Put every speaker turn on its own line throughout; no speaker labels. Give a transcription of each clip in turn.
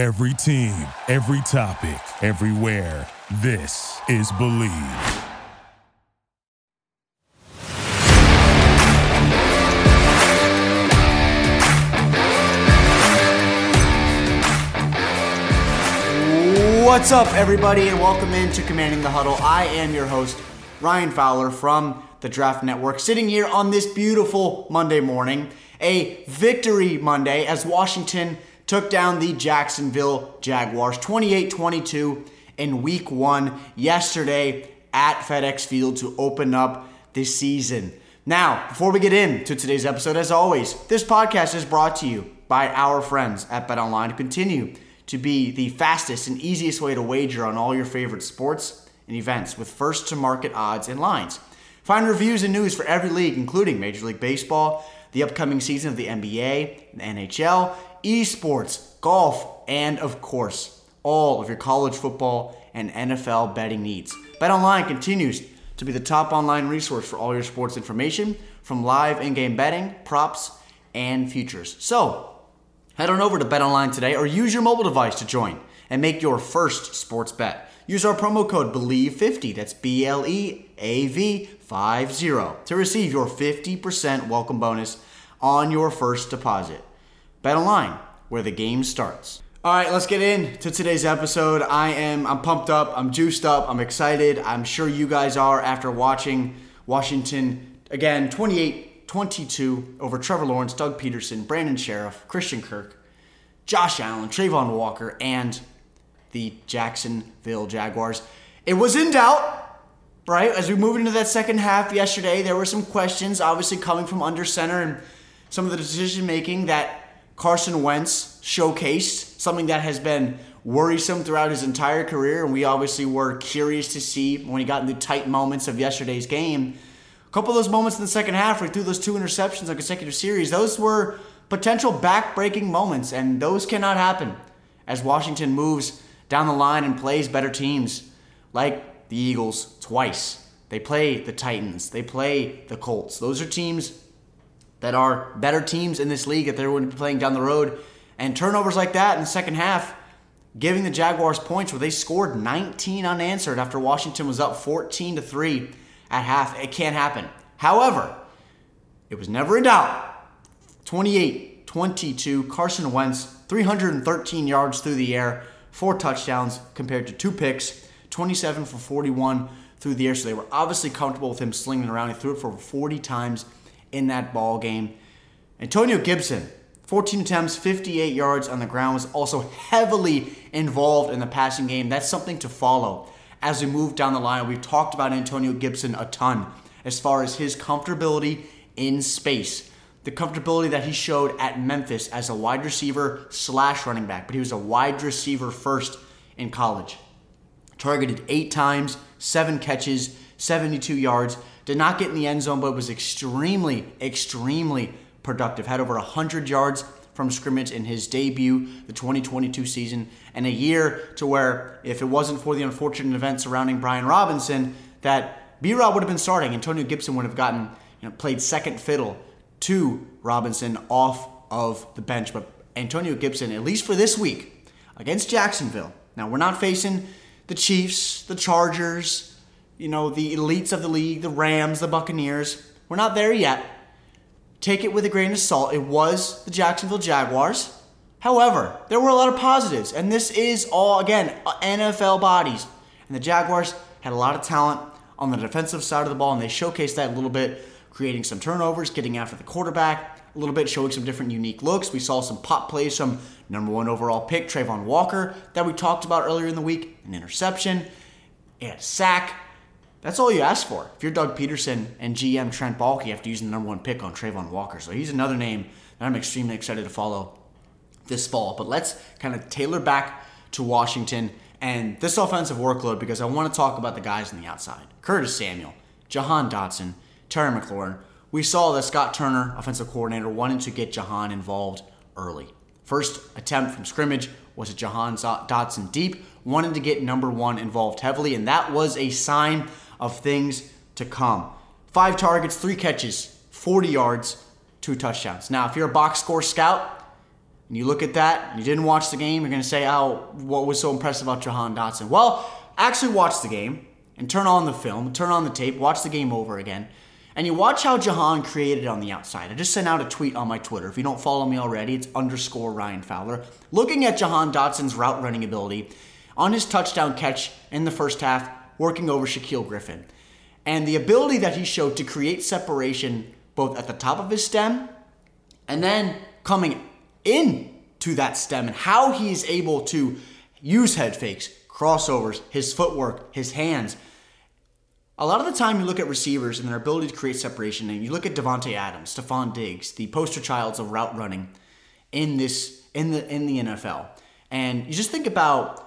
Every team, every topic, everywhere. This is Bleav.
What's up, everybody, and welcome into Commanding the Huddle. I am your host, Ryan Fowler from the Draft Network, sitting here on this beautiful Monday morning, a victory Monday as Washington took down the Jacksonville Jaguars 28 22 in week one yesterday at FedEx Field to open up this season. Now, before we get into today's episode, as always, this podcast is brought to you by our friends at BetOnline to continue to be the fastest and easiest way to wager on all your favorite sports and events with first to market odds and lines. Find reviews and news for every league, including Major League Baseball, the upcoming season of the NBA, the NHL, esports, golf, and of course, all of your college football and NFL betting needs. BetOnline continues to be the top online resource for all your sports information from live in-game betting, props, and futures. So, Head on over to BetOnline today or use your mobile device to join and make your first sports bet. Use our promo code BLEAV50, that's B L E A V 50, to receive your 50% welcome bonus on your first deposit. BetOnline, where the game starts. All right, let's get into today's episode. I am I'm pumped up, I'm juiced up, I'm excited. I'm sure you guys are after watching Washington again 28 22 over Trevor Lawrence, Doug Pederson, Brandon Scherff, Christian Kirk, Josh Allen, Travon Walker, and the Jacksonville Jaguars. It was in doubt, right? As we moved into that second half yesterday, there were some questions, obviously coming from under center and some of the decision making that Carson Wentz showcased, something that has been worrisome throughout his entire career. And we obviously were curious to see when he got in the tight moments of yesterday's game a couple of those moments in the second half where he threw those two interceptions on consecutive series, those were potential back-breaking moments, and those cannot happen as Washington moves down the line and plays better teams like the Eagles twice. They play the Titans. They play the Colts. Those are teams that are better teams in this league that they're going to be playing down the road. And turnovers like that in the second half, giving the Jaguars points where they scored 19 unanswered after Washington was up 14 to 3 at half. It can't happen. However, it was never in doubt. 28 22, Carson Wentz, 313 yards through the air, four touchdowns compared to two picks, 27 for 41 through the air. So they were obviously comfortable with him slinging around. He threw it for 40 times in that ball game. Antonio Gibson, 14 attempts, 58 yards on the ground, was also heavily involved in the passing game. That's something to follow as we move down the line. We've talked about Antonio Gibson a ton as far as his comfortability in space. The comfortability that he showed at Memphis as a wide receiver slash running back, but he was a wide receiver first in college. Targeted eight times, seven catches, 72 yards. Did not get in the end zone, but was extremely, extremely productive. Had over 100 yards from scrimmage in his debut, the 2022 season, and a year to where, if it wasn't for the unfortunate event surrounding Brian Robinson, that B Rob would have been starting. Antonio Gibson would have gotten, you know, played second fiddle to Robinson off of the bench. But Antonio Gibson, at least for this week, against Jacksonville. Now, we're not facing the Chiefs, the Chargers, you know, the elites of the league, the Rams, the Buccaneers. We're not there yet take it with a grain of salt. It was the Jacksonville Jaguars. However, there were a lot of positives, and this is all, again, NFL bodies. And the Jaguars had a lot of talent on the defensive side of the ball, and they showcased that a little bit, creating some turnovers, getting after the quarterback, a little bit showing some different unique looks. We saw some pop plays from number one overall pick, Travon Walker, that we talked about earlier in the week, an interception, and a sack. That's all you ask for. If you're Doug Pederson and GM Trent Baalke after using the number one pick on Travon Walker. So he's another name that I'm extremely excited to follow this fall. But let's kind of tailor back to Washington and this offensive workload because I want to talk about the guys on the outside. Curtis Samuel, Jahan Dotson, Terry McLaurin. We saw that Scott Turner, offensive coordinator, wanted to get Jahan involved early. First attempt from scrimmage was a Jahan Dotson deep, wanted to get number one involved heavily, and that was a sign of things to come. Five targets, three catches, 40 yards, two touchdowns. Now, if you're a box score scout, and you look at that and you didn't watch the game, you're going to say, oh, what was so impressive about Jahan Dotson? Well, actually watch the game and turn on the film, turn on the tape, watch the game over again, and you watch how Jahan created on the outside. I just sent out a tweet on my Twitter. If you don't follow me already, it's underscore Ryan Fowler. Looking at Jahan Dotson's route running ability on his touchdown catch in the first half, working over Shaquill Griffin. And the ability that he showed to create separation both at the top of his stem and then coming in to that stem and how he's able to use head fakes, crossovers, his footwork, his hands. A lot of the time, you look at receivers and their ability to create separation, and you look at Davante Adams, Stefon Diggs, the poster childs of route running in this in the in the NFL, and you just think about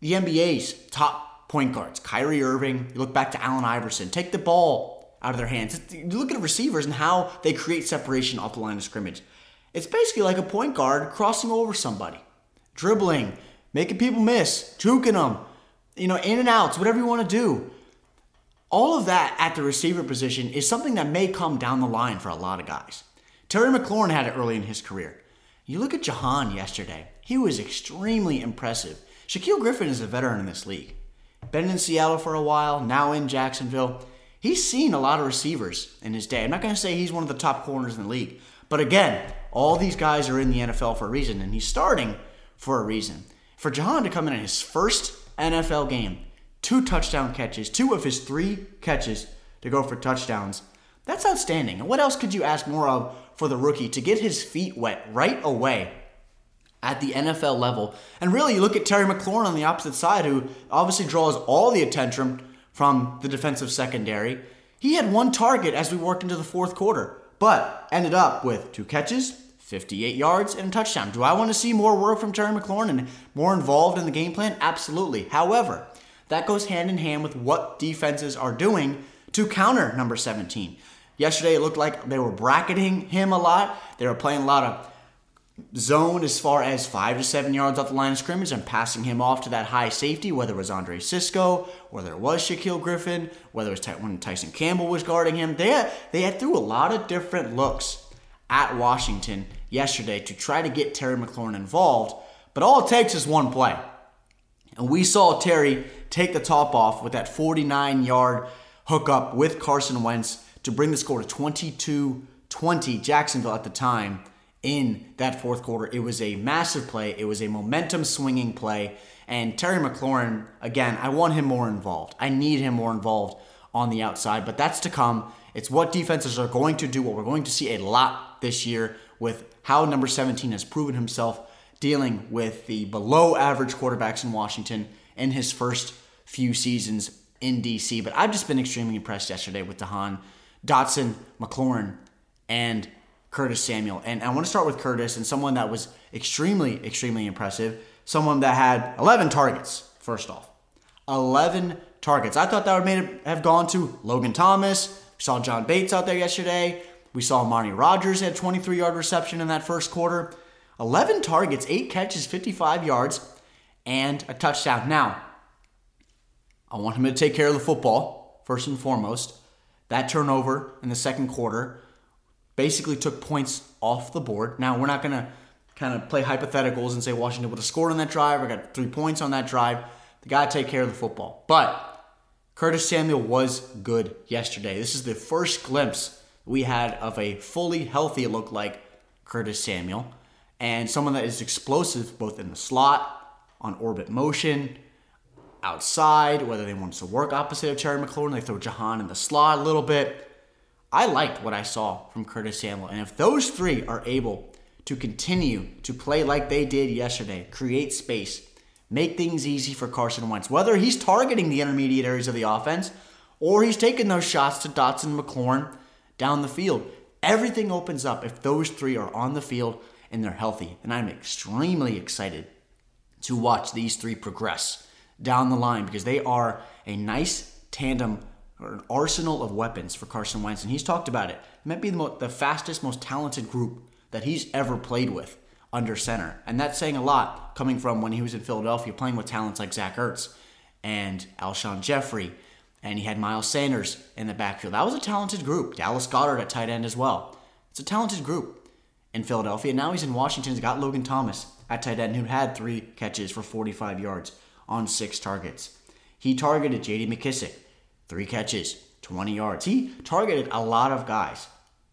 the NBA's top point guards, Kyrie Irving. You look back to Allen Iverson. Take the ball out of their hands. You look at receivers and how they create separation off the line of scrimmage. It's basically like a point guard crossing over somebody, dribbling, making people miss, juking them, you know, in and outs, whatever you want to do. All of that at the receiver position is something that may come down the line for a lot of guys. Terry McLaurin had it early in his career. You look at Jahan yesterday, he was extremely impressive. Shaquill Griffin is a veteran in this league. Been in Seattle for a while, now in Jacksonville. He's seen a lot of receivers in his day. I'm not going to say he's one of the top corners in the league, but again, all these guys are in the NFL for a reason, and he's starting for a reason. For Jahan to come in in his first NFL game, two touchdown catches, two of his three catches to go for touchdowns, that's outstanding. And what else could you ask more of for the rookie to get his feet wet right away at the NFL level? And really, you look at Terry McLaurin on the opposite side, who obviously draws all the attention from the defensive secondary. He had one target as we worked into the fourth quarter but ended up with two catches, 58 yards, and a touchdown. Do I want to see more work from Terry McLaurin and more involved in the game plan? Absolutely. However, that goes hand in hand with what defenses are doing to counter number 17. Yesterday, it looked like they were bracketing him a lot. They were playing a lot of zone as far as five to seven yards off the line of scrimmage and passing him off to that high safety, whether it was Andre Cisco, whether it was Shaquill Griffin, whether it was when Tyson Campbell was guarding him. They had, they had threw a lot of different looks at Washington yesterday to try to get Terry McLaurin involved, but all it takes is one play. And we saw Terry take the top off with that 49 yard hookup with Carson Wentz to bring the score to 22 20. Jacksonville at the time in that fourth quarter. It was a massive play, it was a momentum swinging play. And Terry McLaurin, again, I want him more involved. I need him more involved on the outside, but that's to come. It's what defenses are going to do, what we're going to see a lot this year with how number 17 has proven himself dealing with the below average quarterbacks in Washington in his first few seasons in DC. But I've just been extremely impressed yesterday with Jahan, Dotson, McLaurin, and Curtis Samuel. And I want to start with Curtis and someone that was extremely, extremely impressive. Someone that had 11 targets, first off. 11 targets. I thought that would made have gone to Logan Thomas. We saw John Bates out there yesterday. We saw Marty Rogers had 23 yard reception in that first quarter. 11 targets, 8 catches, 55 yards, and a touchdown. Now, I want him to take care of the football, first and foremost. That turnover in the second quarter basically took points off the board. Now, we're not going to kind of play hypotheticals and say Washington would have scored on that drive or got three points on that drive. They got to take care of the football. But Curtis Samuel was good yesterday. This is the first glimpse we had of a fully healthy look like Curtis Samuel and someone that is explosive both in the slot, on orbit motion, outside, whether they want to work opposite of Terry McLaurin, they throw Jahan in the slot a little bit. I liked what I saw from Curtis Samuel. And if those three are able to continue to play like they did yesterday, create space, make things easy for Carson Wentz, whether he's targeting the intermediate areas of the offense or he's taking those shots to Dotson McLaurin down the field, everything opens up if those three are on the field and they're healthy. And I'm extremely excited to watch these three progress down the line because they are a nice tandem an arsenal of weapons for Carson Wentz, and he's talked about it. It might be the, mo- the fastest, most talented group that he's ever played with under center, and that's saying a lot coming from when he was in Philadelphia playing with talents like Zach Ertz and Alshon Jeffery, and he had Miles Sanders in the backfield. That was a talented group. Dallas Goedert at tight end as well. It's a talented group. in Philadelphia. Now he's in Washington. He's got Logan Thomas at tight end who had three catches for 45 yards on six targets. He targeted J.D. McKissic, three catches, 20 yards. He targeted a lot of guys.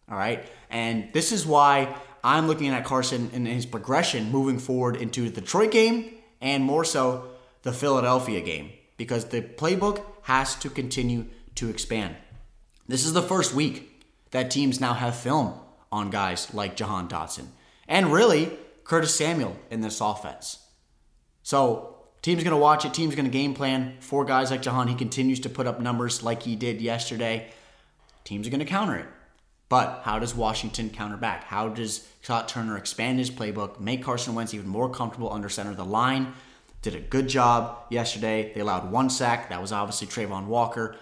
All right. And this is why I'm looking at Carson and his progression moving forward into the Detroit game and more so the Philadelphia game because the playbook has to continue to expand. This is the first week that teams now have film on guys like Jahan Dotson and really Curtis Samuel in this offense. So team's going to watch it. Team's going to game plan for guys like Jahan. He continues to put up numbers like he did yesterday. Teams are going to counter it. But how does Washington counter back? How does Scott Turner expand his playbook, make Carson Wentz even more comfortable under center of the line? Did a good job yesterday. They allowed one sack. That was obviously Travon Walker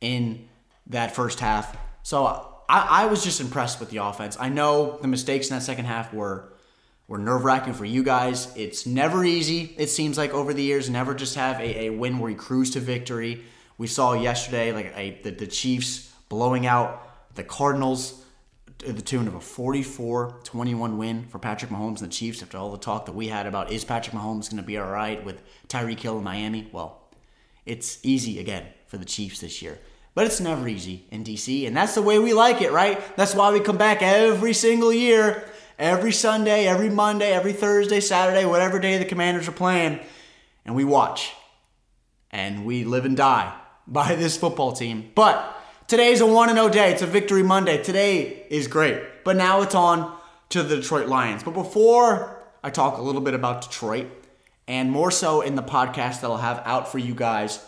in that first half. So I, I was just impressed with the offense. I know the mistakes in that second half were were nerve wracking for you guys. It's never easy, it seems like over the years. Never just have a, a win where you cruise to victory. We saw yesterday like a, the, the Chiefs blowing out the Cardinals to the tune of a 44-21 win for Patrick Mahomes and the Chiefs after all the talk that we had about is Patrick Mahomes going to be all right with Tyreek Hill in Miami? Well, it's easy again for the Chiefs this year. But it's never easy in DC, and that's the way we like it, right? That's why we come back every single year, every Sunday, every Monday, every Thursday, Saturday, whatever day the Commanders are playing, and we watch. And we live and die by this football team. But Today's a 1 0 day. It's a victory Monday. Today is great. But now it's on to the Detroit Lions. But before I talk a little bit about Detroit, and more so in the podcast that I'll have out for you guys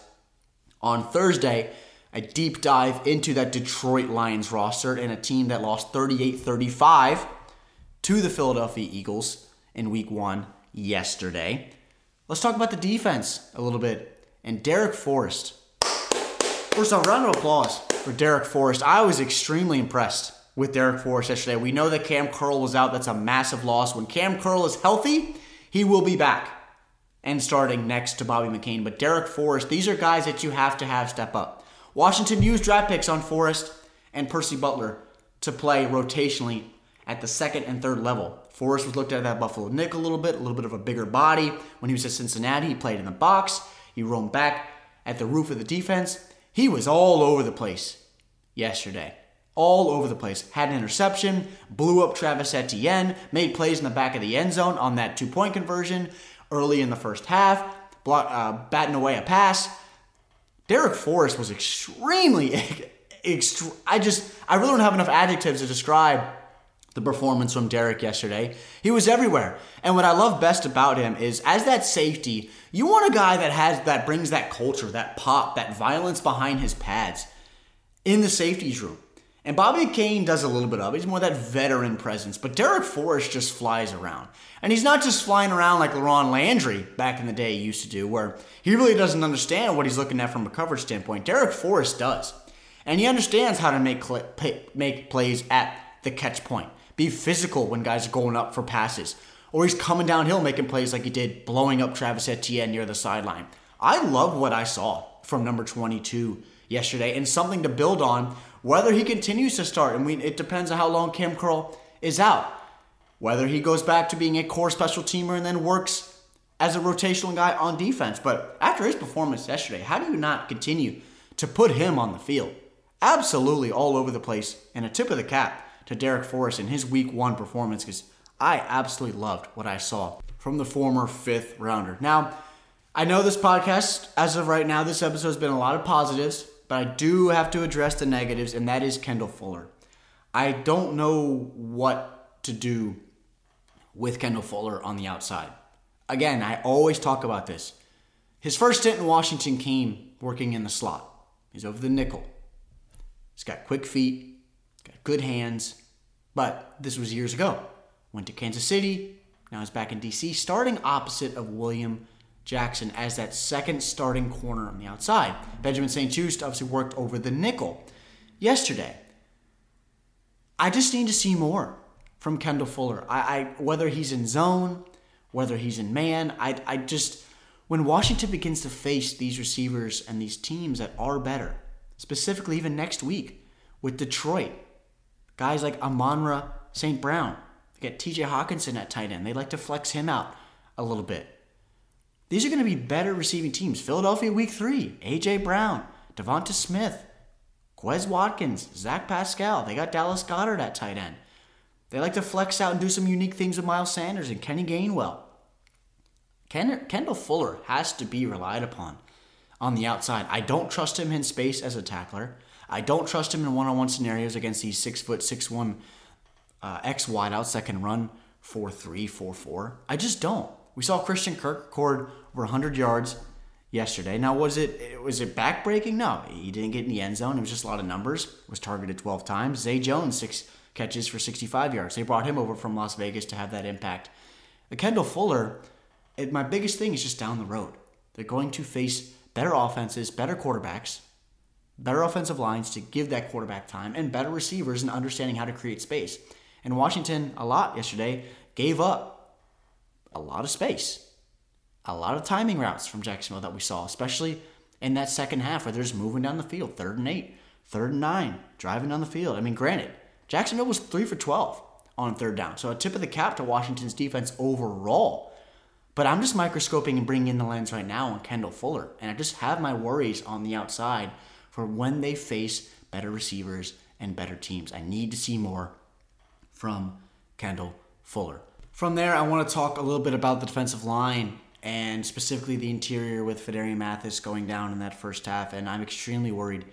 on Thursday, a deep dive into that Detroit Lions roster and a team that lost 38 35 to the Philadelphia Eagles in week one yesterday. Let's talk about the defense a little bit and Darrick Forrest. First off, round of applause for Darrick Forrest. I was extremely impressed with Darrick Forrest yesterday. We know that Kam Curl was out. That's a massive loss. When Kam Curl is healthy, he will be back and starting next to Bobby McCain. But Darrick Forrest, these are guys that you have to have step up. Washington used draft picks on Forrest and Percy Butler to play rotationally at the second and third level. Forrest was looked at that Buffalo Nick a little bit, a little bit of a bigger body. When he was at Cincinnati, he played in the box. He roamed back at the roof of the defense. He was all over the place yesterday. All over the place. Had an interception, blew up Travis Etienne, made plays in the back of the end zone on that two point conversion early in the first half, block, uh, batting away a pass. Darrick Forrest was extremely, extre- I just, I really don't have enough adjectives to describe the performance from Darrick yesterday. He was everywhere. And what I love best about him is as that safety, you want a guy that has that brings that culture, that pop, that violence behind his pads in the safeties room. And Bobby Kane does a little bit of it. He's more that veteran presence. But Darrick Forrest just flies around. And he's not just flying around like LaRon Landry back in the day used to do, where he really doesn't understand what he's looking at from a coverage standpoint. Darrick Forrest does. And he understands how to make, make plays at the catch point be physical when guys are going up for passes. Or he's coming downhill making plays like he did, blowing up Travis Etienne near the sideline. I love what I saw from number 22 yesterday and something to build on whether he continues to start. I mean, it depends on how long Kam Curl is out. Whether he goes back to being a core special teamer and then works as a rotational guy on defense. But after his performance yesterday, how do you not continue to put him on the field? Absolutely all over the place and a tip of the cap to Darrick Forrest in his week one performance because I absolutely loved what I saw from the former fifth rounder. Now, I know this podcast, as of right now, this episode has been a lot of positives, but I do have to address the negatives, and that is Kendall Fuller. I don't know what to do with Kendall Fuller on the outside. Again, I always talk about this. His first stint in Washington came working in the slot. He's over the nickel. He's got quick feet, good hands, but this was years ago. Went to Kansas City, now he's back in DC, starting opposite of William Jackson as that second starting corner on the outside. Benjamin St-Juste obviously worked over the nickel yesterday. I just need to see more from Kendall Fuller. I, I whether he's in zone, whether he's in man, I, I just when Washington begins to face these receivers and these teams that are better, specifically even next week with Detroit, Guys like Amon-Ra St. Brown, They Get TJ Hockenson at tight end. They like to flex him out a little bit. These are going to be better receiving teams. Philadelphia week three, AJ Brown, DeVonta Smith, Quez Watkins, Zach Pascal. They got Dallas Goedert at tight end. They like to flex out and do some unique things with Miles Sanders and Kenny Gainwell. Ken- Kendall Fuller has to be relied upon on the outside. I don't trust him in space as a tackler. I don't trust him in one-on-one scenarios against these six foot six one uh, X wideouts that can run four three four four. I just don't. We saw Christian Kirk record over 100 yards yesterday. Now, was it was it backbreaking? No, he didn't get in the end zone. It was just a lot of numbers. Was targeted 12 times. Zay Jones six catches for 65 yards. They brought him over from Las Vegas to have that impact. The Kendall Fuller, it, my biggest thing is just down the road. They're going to face better offenses, better quarterbacks, better offensive lines to give that quarterback time, and better receivers and understanding how to create space. And Washington, a lot yesterday, gave up a lot of space, a lot of timing routes from Jacksonville that we saw, especially in that second half where they're just moving down the field, third and eight, third and nine, driving down the field. I mean, granted, Jacksonville was three for 12 on third down, so a tip of the cap to Washington's defense overall. But I'm just microscoping and bringing in the lens right now on Kendall Fuller, and I just have my worries on the outside for when they face better receivers and better teams. I need to see more from Kendall Fuller. From there, I want to talk a little bit about the defensive line and specifically the interior with Phidarian Mathis going down in that first half. And I'm extremely worried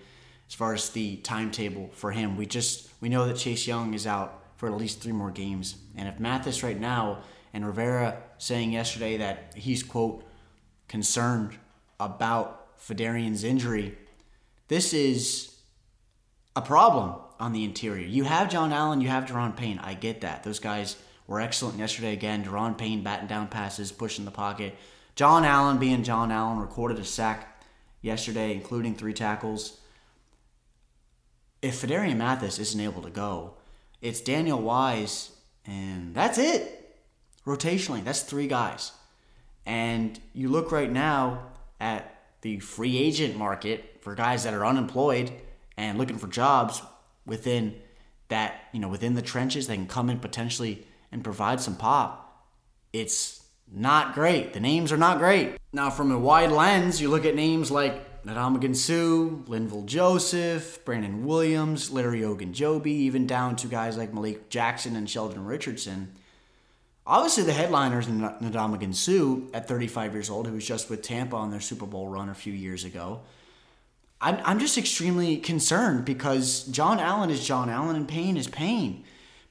as far as the timetable for him. We just we know that Chase Young is out for at least three more games, and if Mathis right now and Rivera saying yesterday that he's quote concerned about Phidarian's injury, this is a problem on the interior. You have John Allen, you have Daron Payne. I get that. Those guys were excellent yesterday again. Daron Payne batting down passes, pushing the pocket. John Allen being John Allen recorded a sack yesterday, including three tackles. If Phidarian Mathis isn't able to go, it's Daniel Wise, and that's it. Rotationally, that's three guys. And you look right now at the free agent market for guys that are unemployed and looking for jobs within that, you know, within the trenches, they can come in potentially and provide some pop. It's not great. The names are not great. Now, from a wide lens, you look at names like Ndamukong Suh, Linval Joseph, Brandon Williams, Larry Ogunjobi, even down to guys like Malik Jackson and Sheldon Richardson. Obviously, the headliners Ndamukong Suh at 35 years old, who was just with Tampa on their Super Bowl run a few years ago. I'm, I'm just extremely concerned because John Allen is John Allen and Payne is Payne.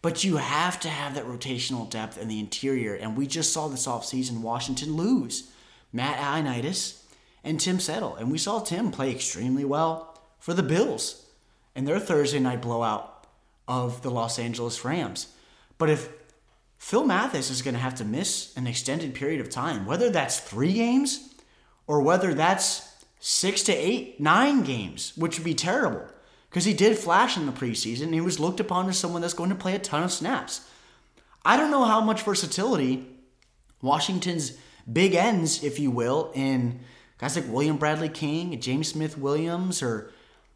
But you have to have that rotational depth in the interior. And we just saw this offseason Washington lose Matt Ioannidis and Tim Settle. And we saw Tim play extremely well for the Bills in their Thursday night blowout of the Los Angeles Rams. But if Phil Mathis is going to have to miss an extended period of time, whether that's three games or whether that's six to eight, nine games, which would be terrible because he did flash in the preseason. he was looked upon as someone that's going to play a ton of snaps. I don't know how much versatility Washington's big ends, if you will, in guys like William Bradley King, James Smith Williams, or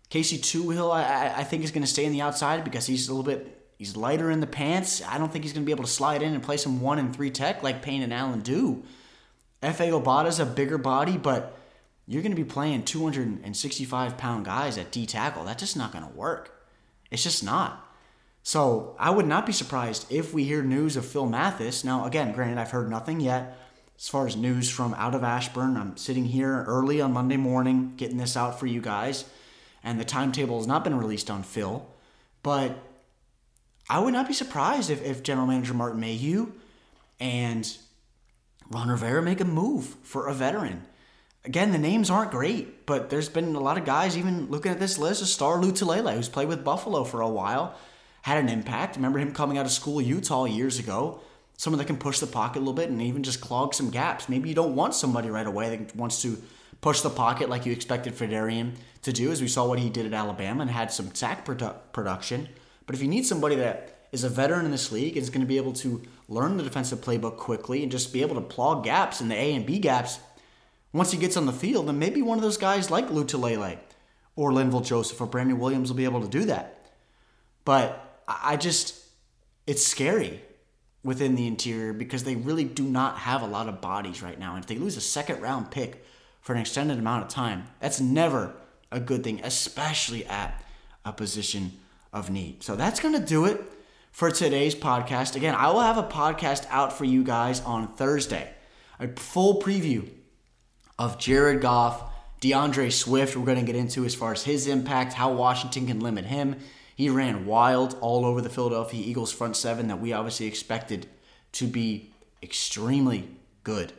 Casey Toohill, I, I think is going to stay on the outside because he's a little bit he's lighter in the pants. I don't think he's going to be able to slide in and play some one and three tech like Payne and Allen do. Efe Obada's a bigger body, but you're going to be playing 265 pound guys at D tackle. That's just not going to work. It's just not. So I would not be surprised if we hear news of Phil Mathis. Now, again, granted, I've heard nothing yet as far as news from out of Ashburn. I'm sitting here early on Monday morning getting this out for you guys, and the timetable has not been released on Phil. But I would not be surprised if, if General Manager Martin Mayhew and Ron Rivera make a move for a veteran again, the names aren't great, but there's been a lot of guys, even looking at this list, a Star Lotulelei, who's played with Buffalo for a while, had an impact. Remember him coming out of school, Utah, years ago. Someone that can push the pocket a little bit and even just clog some gaps. Maybe you don't want somebody right away that wants to push the pocket like you expected Phidarian to do, as we saw what he did at Alabama and had some sack produ- production. But if you need somebody that is a veteran in this league and is going to be able to learn the defensive playbook quickly and just be able to plug gaps in the A and B gaps – once he gets on the field, then maybe one of those guys like Lotulelei or Linval Joseph or Brandon Williams will be able to do that. But I just, it's scary. within the interior because they really do not have a lot of bodies right now. And if they lose a second round pick for an extended amount of time, that's never a good thing, especially at a position of need. So that's going to do it for today's podcast. Again, I will have a podcast out for you guys on Thursday, a full preview of Jared Goff, D'Andre Swift. We're going to get into as far as his impact, how Washington can limit him. He ran wild all over the Philadelphia Eagles front seven that we obviously expected to be extremely good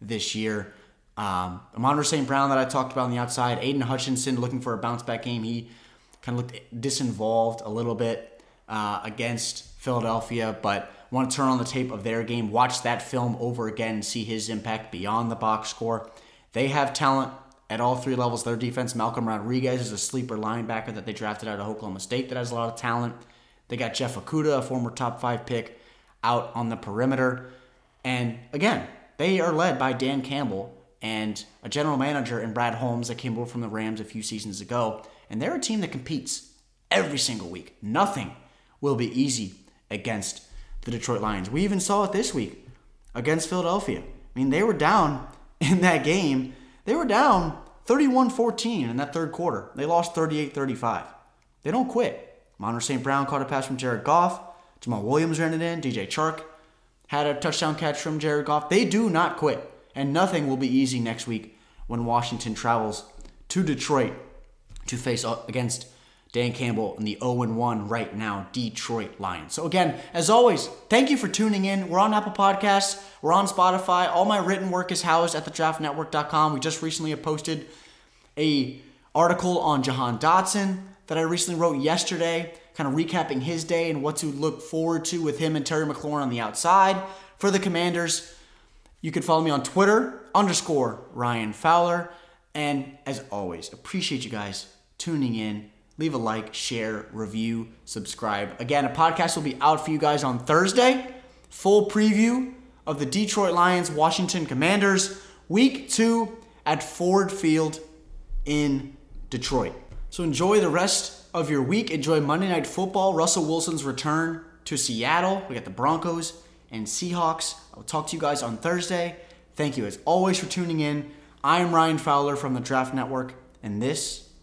this year. Um, Amon St. Brown that I talked about on the outside, Aidan Hutchinson looking for a bounce back game. He kind of looked disinvolved a little bit uh, against Philadelphia, but want to turn on the tape of their game, watch that film over again, and see his impact beyond the box score. They have talent at all three levels. Their defense, Malcolm Rodriguez is a sleeper linebacker that they drafted out of Oklahoma State that has a lot of talent. They got Jeff Okudah, a former top five pick, out on the perimeter. And again, they are led by Dan Campbell and a general manager in Brad Holmes that came over from the Rams a few seasons ago. And they're a team that competes every single week. Nothing will be easy against the Detroit Lions. We even saw it this week against Philadelphia. I mean, they were down in that game. They were down 31 14 in that third quarter. They lost 38 35. They don't quit. Amon-Ra St. Brown caught a pass from Jared Goff. Jamaal Williams ran it in. DJ Chark had a touchdown catch from Jared Goff. They do not quit. And nothing will be easy next week when Washington travels to Detroit to face against Dan Campbell and the 0 1 right now Detroit Lions. So, again, as always, thank you for tuning in. We're on Apple Podcasts, we're on Spotify. All my written work is housed at thedraftnetwork.com. We just recently posted a article on Jahan Dotson that I recently wrote yesterday, kind of recapping his day and what to look forward to with him and Terry McLaurin on the outside for the Commanders. You can follow me on Twitter, underscore Ryan Fowler. And as always, appreciate you guys tuning in. Leave a like, share, review, subscribe. Again, a podcast will be out for you guys on Thursday. Full preview of the Detroit Lions Washington Commanders, week two at Ford Field in Detroit. So enjoy the rest of your week. Enjoy Monday Night Football, Russell Wilson's return to Seattle. We got the Broncos and Seahawks. I'll talk to you guys on Thursday. Thank you as always for tuning in. I am Ryan Fowler from the Draft Network, and this